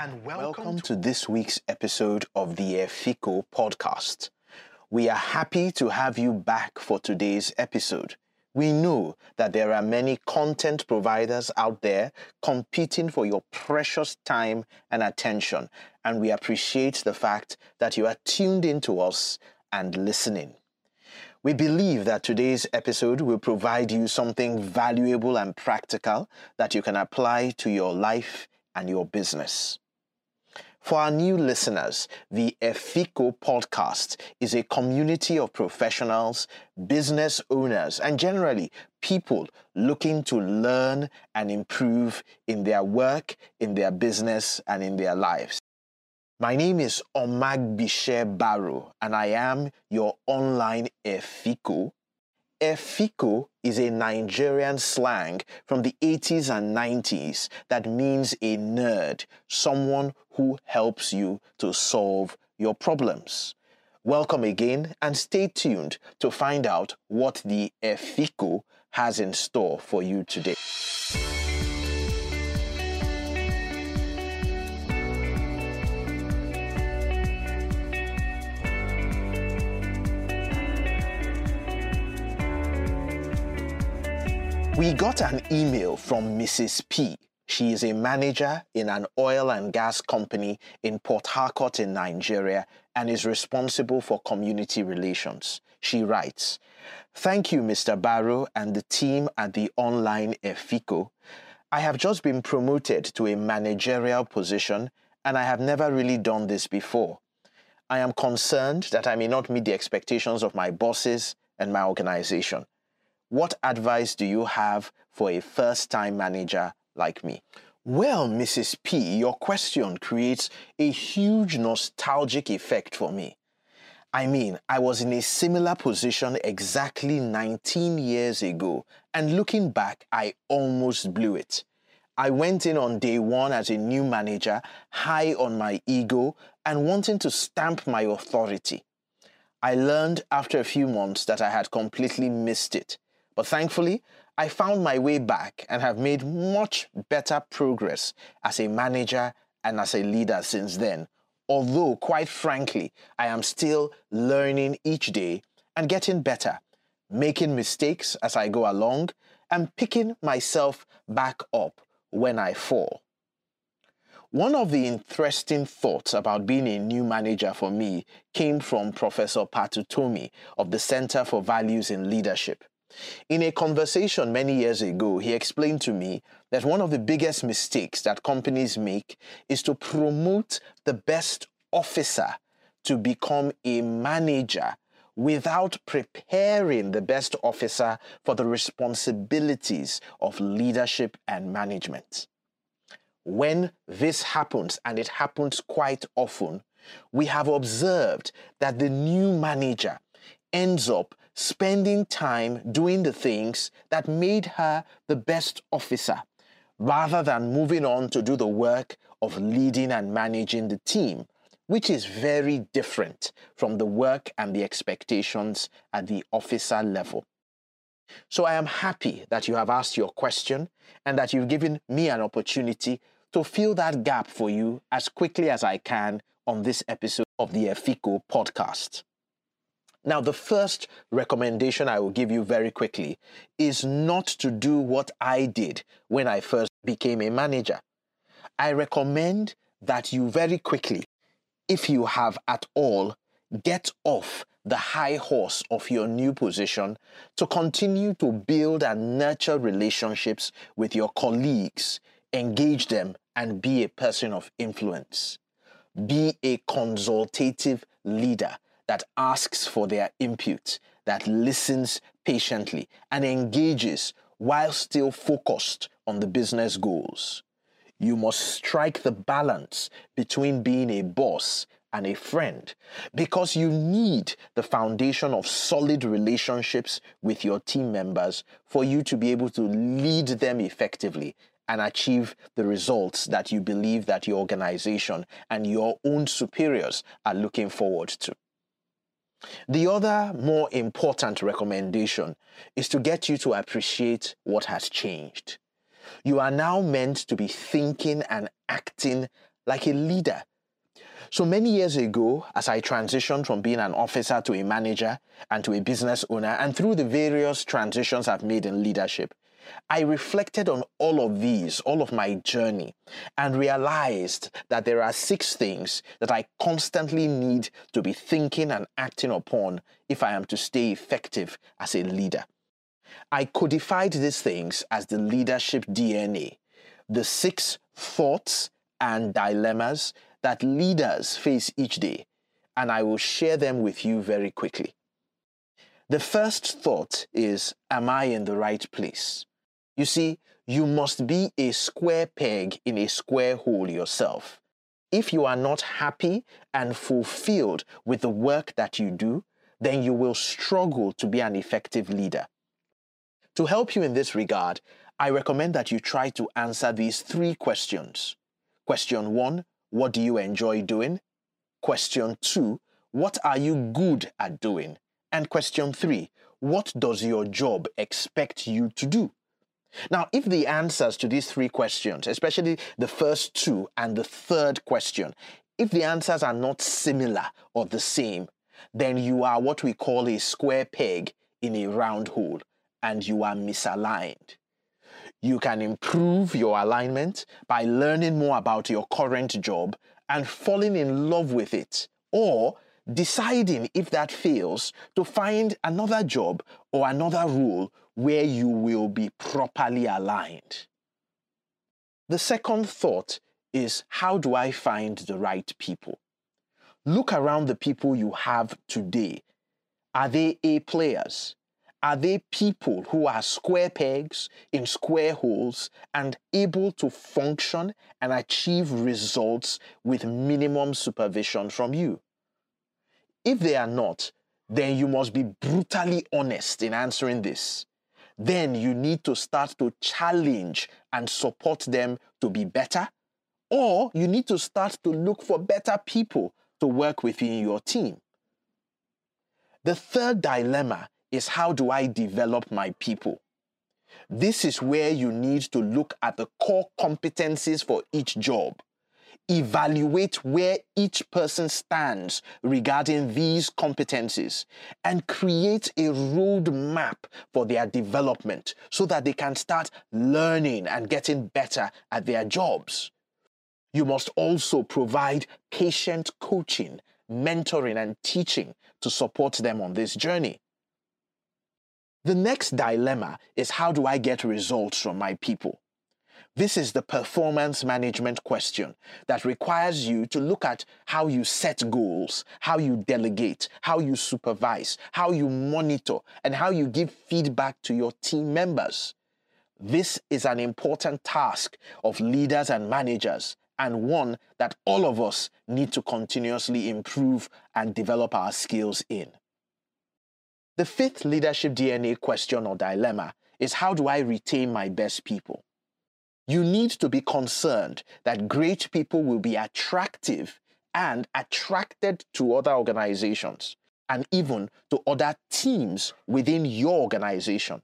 and welcome, welcome to this week's episode of the EFICO podcast. We are happy to have you back for today's episode. We know that there are many content providers out there competing for your precious time and attention, and we appreciate the fact that you are tuned in to us and listening. We believe that today's episode will provide you something valuable and practical that you can apply to your life and your business. For our new listeners, the EFICO podcast is a community of professionals, business owners, and generally people looking to learn and improve in their work, in their business, and in their lives. My name is Omagbitse Barrow, and I am your online EFICO. EFICO is a Nigerian slang from the 80s and 90s that means a nerd, someone who helps you to solve your problems. Welcome again, and stay tuned to find out what the EFICO has in store for you today. We got an email from Mrs. P. She is a manager in an oil and gas company in Port Harcourt in Nigeria and is responsible for community relations. She writes, Thank you, Mr. Barrow and the team at the online EFICO. I have just been promoted to a managerial position and I have never really done this before. I am concerned that I may not meet the expectations of my bosses and my organization. What advice do you have for a first time manager like me? Well, Mrs. P, your question creates a huge nostalgic effect for me. I mean, I was in a similar position exactly 19 years ago, and looking back, I almost blew it. I went in on day one as a new manager, high on my ego and wanting to stamp my authority. I learned after a few months that I had completely missed it. But thankfully, I found my way back and have made much better progress as a manager and as a leader since then. Although, quite frankly, I am still learning each day and getting better, making mistakes as I go along, and picking myself back up when I fall. One of the interesting thoughts about being a new manager for me came from Professor Pat Utomi of the Center for Values in Leadership. In a conversation many years ago, he explained to me that one of the biggest mistakes that companies make is to promote the best officer to become a manager without preparing the best officer for the responsibilities of leadership and management. When this happens, and it happens quite often, we have observed that the new manager ends up spending time doing the things that made her the best officer rather than moving on to do the work of leading and managing the team, which is very different from the work and the expectations at the officer level. So I am happy that you have asked your question and that you've given me an opportunity to fill that gap for you as quickly as I can on this episode of the EFICO podcast. Now, the first recommendation I will give you very quickly is not to do what I did when I first became a manager. I recommend that you very quickly, if you have at all, get off the high horse of your new position to continue to build and nurture relationships with your colleagues, engage them, and be a person of influence. Be a consultative leader that asks for their input, that listens patiently, and engages while still focused on the business goals. You must strike the balance between being a boss and a friend because you need the foundation of solid relationships with your team members for you to be able to lead them effectively and achieve the results that you believe that your organization and your own superiors are looking forward to. The other more important recommendation is to get you to appreciate what has changed. You are now meant to be thinking and acting like a leader. So many years ago, as I transitioned from being an officer to a manager and to a business owner, and through the various transitions I've made in leadership, I reflected on all of these, all of my journey, and realized that there are six things that I constantly need to be thinking and acting upon if I am to stay effective as a leader. I codified these things as the leadership DNA, the six thoughts and dilemmas that leaders face each day, and I will share them with you very quickly. The first thought is Am I in the right place? You see, you must be a square peg in a square hole yourself. If you are not happy and fulfilled with the work that you do, then you will struggle to be an effective leader. To help you in this regard, I recommend that you try to answer these three questions. Question one What do you enjoy doing? Question two What are you good at doing? And question three What does your job expect you to do? Now, if the answers to these three questions, especially the first two and the third question, if the answers are not similar or the same, then you are what we call a square peg in a round hole and you are misaligned. You can improve your alignment by learning more about your current job and falling in love with it, or deciding if that fails to find another job or another role where you will be properly aligned. The second thought is how do I find the right people? Look around the people you have today. Are they A players? Are they people who are square pegs in square holes and able to function and achieve results with minimum supervision from you? If they are not, then you must be brutally honest in answering this then you need to start to challenge and support them to be better. Or you need to start to look for better people to work within your team. The third dilemma is how do I develop my people? This is where you need to look at the core competencies for each job evaluate where each person stands regarding these competencies and create a roadmap for their development so that they can start learning and getting better at their jobs. You must also provide patient coaching, mentoring, and teaching to support them on this journey. The next dilemma is how do I get results from my people? This is the performance management question that requires you to look at how you set goals, how you delegate, how you supervise, how you monitor, and how you give feedback to your team members. This is an important task of leaders and managers, and one that all of us need to continuously improve and develop our skills in. The fifth leadership DNA question or dilemma is how do I retain my best people? You need to be concerned that great people will be attractive and attracted to other organizations and even to other teams within your organization.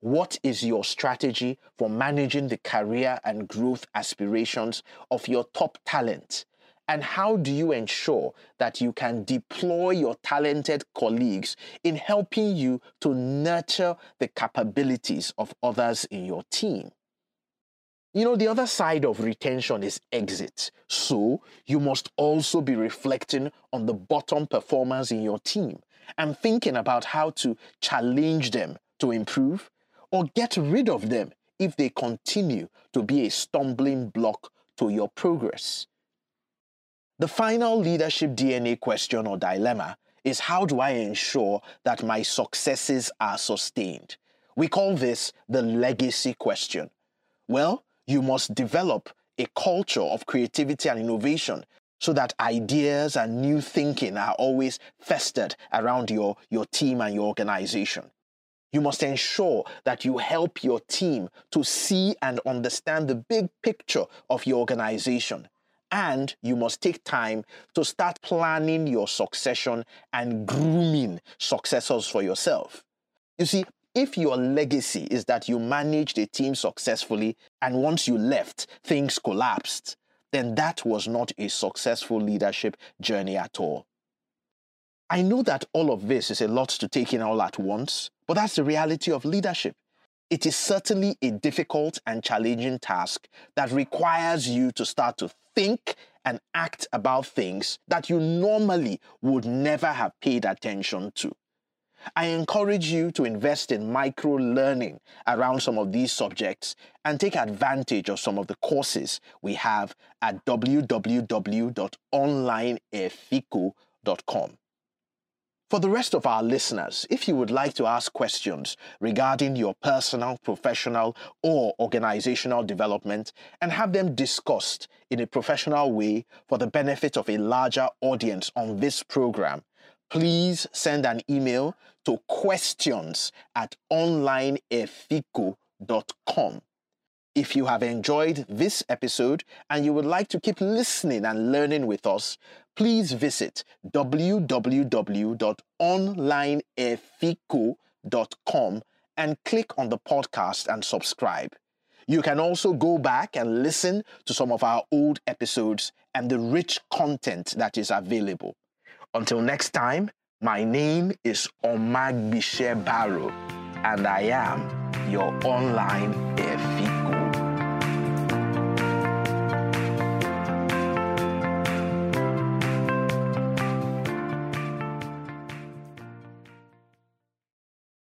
What is your strategy for managing the career and growth aspirations of your top talent? And how do you ensure that you can deploy your talented colleagues in helping you to nurture the capabilities of others in your team? You know, the other side of retention is exit. So you must also be reflecting on the bottom performers in your team and thinking about how to challenge them to improve or get rid of them if they continue to be a stumbling block to your progress. The final leadership DNA question or dilemma is how do I ensure that my successes are sustained? We call this the legacy question. Well, you must develop a culture of creativity and innovation so that ideas and new thinking are always festered around your, your team and your organization. You must ensure that you help your team to see and understand the big picture of your organization. And you must take time to start planning your succession and grooming successors for yourself. You see, if your legacy is that you managed a team successfully and once you left, things collapsed, then that was not a successful leadership journey at all. I know that all of this is a lot to take in all at once, but that's the reality of leadership. It is certainly a difficult and challenging task that requires you to start to think and act about things that you normally would never have paid attention to. I encourage you to invest in micro learning around some of these subjects and take advantage of some of the courses we have at www.onlineefico.com. For the rest of our listeners, if you would like to ask questions regarding your personal, professional, or organizational development and have them discussed in a professional way for the benefit of a larger audience on this program, please send an email to questions at onlineefico.com. If you have enjoyed this episode and you would like to keep listening and learning with us, please visit www.onlineefico.com and click on the podcast and subscribe. You can also go back and listen to some of our old episodes and the rich content that is available. Until next time, my name is Omagbitse Barrow, and I am your online